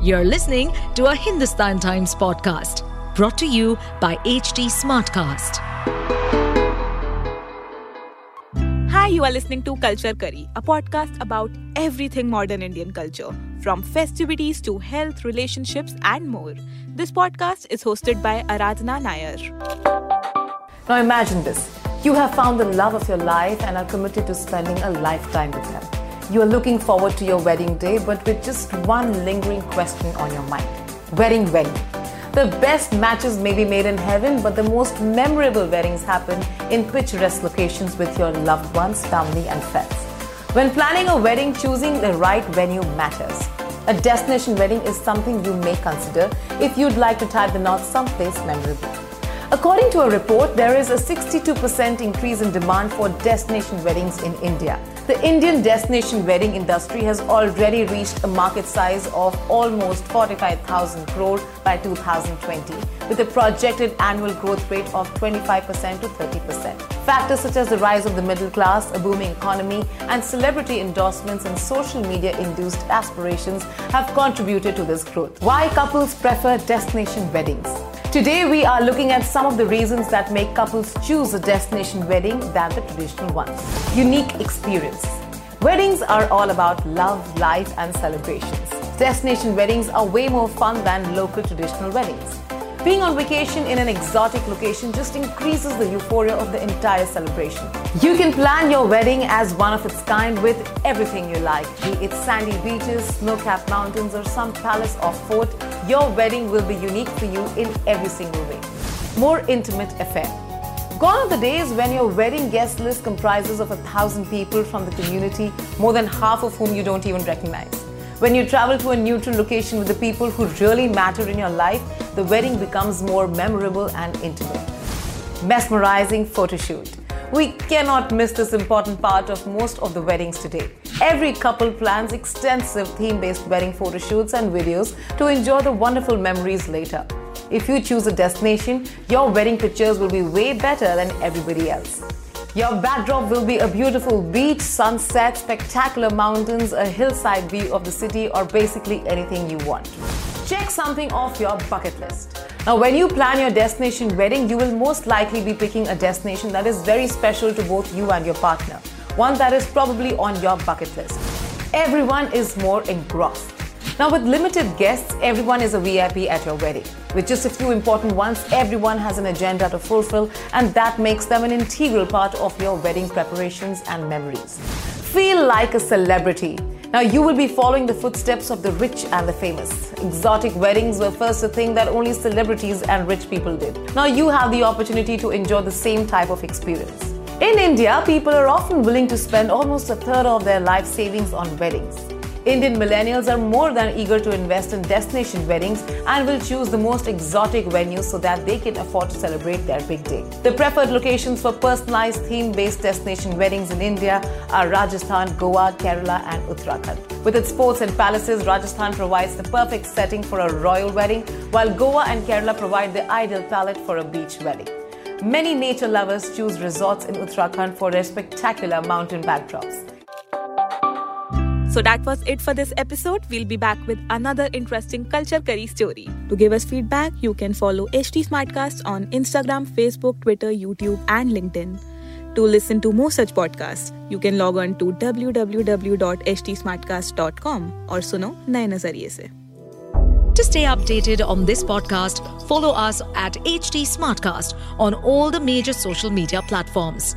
You're listening to a Hindustan Times podcast brought to you by HT Smartcast. Hi, you are listening to Culture Curry, a podcast about everything modern Indian culture, from festivities to health, relationships, and more. This podcast is hosted by Aradhana Nair. Now imagine this. You have found the love of your life and are committed to spending a lifetime with them. You are looking forward to your wedding day, but with just one lingering question on your mind wedding venue. The best matches may be made in heaven, but the most memorable weddings happen in picturesque locations with your loved ones, family, and friends. When planning a wedding, choosing the right venue matters. A destination wedding is something you may consider if you'd like to tie the knot someplace memorable. According to a report, there is a 62% increase in demand for destination weddings in India. The Indian destination wedding industry has already reached a market size of almost 45,000 crore by 2020, with a projected annual growth rate of 25% to 30%. Factors such as the rise of the middle class, a booming economy, and celebrity endorsements and social media induced aspirations have contributed to this growth. Why couples prefer destination weddings? Today, we are looking at some of the reasons that make couples choose a destination wedding than the traditional ones. Unique experience. Weddings are all about love, life, and celebrations. Destination weddings are way more fun than local traditional weddings. Being on vacation in an exotic location just increases the euphoria of the entire celebration. You can plan your wedding as one of its kind with everything you like, be it sandy beaches, snow capped mountains, or some palace or fort. Your wedding will be unique for you in every single way. More intimate affair. Gone are the days when your wedding guest list comprises of a thousand people from the community, more than half of whom you don't even recognize. When you travel to a neutral location with the people who really matter in your life, the wedding becomes more memorable and intimate. Mesmerizing photo shoot. We cannot miss this important part of most of the weddings today. Every couple plans extensive theme based wedding photo shoots and videos to enjoy the wonderful memories later. If you choose a destination, your wedding pictures will be way better than everybody else. Your backdrop will be a beautiful beach, sunset, spectacular mountains, a hillside view of the city, or basically anything you want. Check something off your bucket list. Now, when you plan your destination wedding, you will most likely be picking a destination that is very special to both you and your partner, one that is probably on your bucket list. Everyone is more engrossed. Now, with limited guests, everyone is a VIP at your wedding. With just a few important ones, everyone has an agenda to fulfill, and that makes them an integral part of your wedding preparations and memories. Feel like a celebrity. Now, you will be following the footsteps of the rich and the famous. Exotic weddings were first a thing that only celebrities and rich people did. Now, you have the opportunity to enjoy the same type of experience. In India, people are often willing to spend almost a third of their life savings on weddings. Indian millennials are more than eager to invest in destination weddings and will choose the most exotic venues so that they can afford to celebrate their big day. The preferred locations for personalized theme based destination weddings in India are Rajasthan, Goa, Kerala, and Uttarakhand. With its forts and palaces, Rajasthan provides the perfect setting for a royal wedding, while Goa and Kerala provide the ideal palette for a beach wedding. Many nature lovers choose resorts in Uttarakhand for their spectacular mountain backdrops. So that was it for this episode. We'll be back with another interesting culture curry story. To give us feedback, you can follow HT Smartcast on Instagram, Facebook, Twitter, YouTube, and LinkedIn. To listen to more such podcasts, you can log on to www.htsmartcast.com or suno naye nazariye se. To stay updated on this podcast, follow us at HT Smartcast on all the major social media platforms.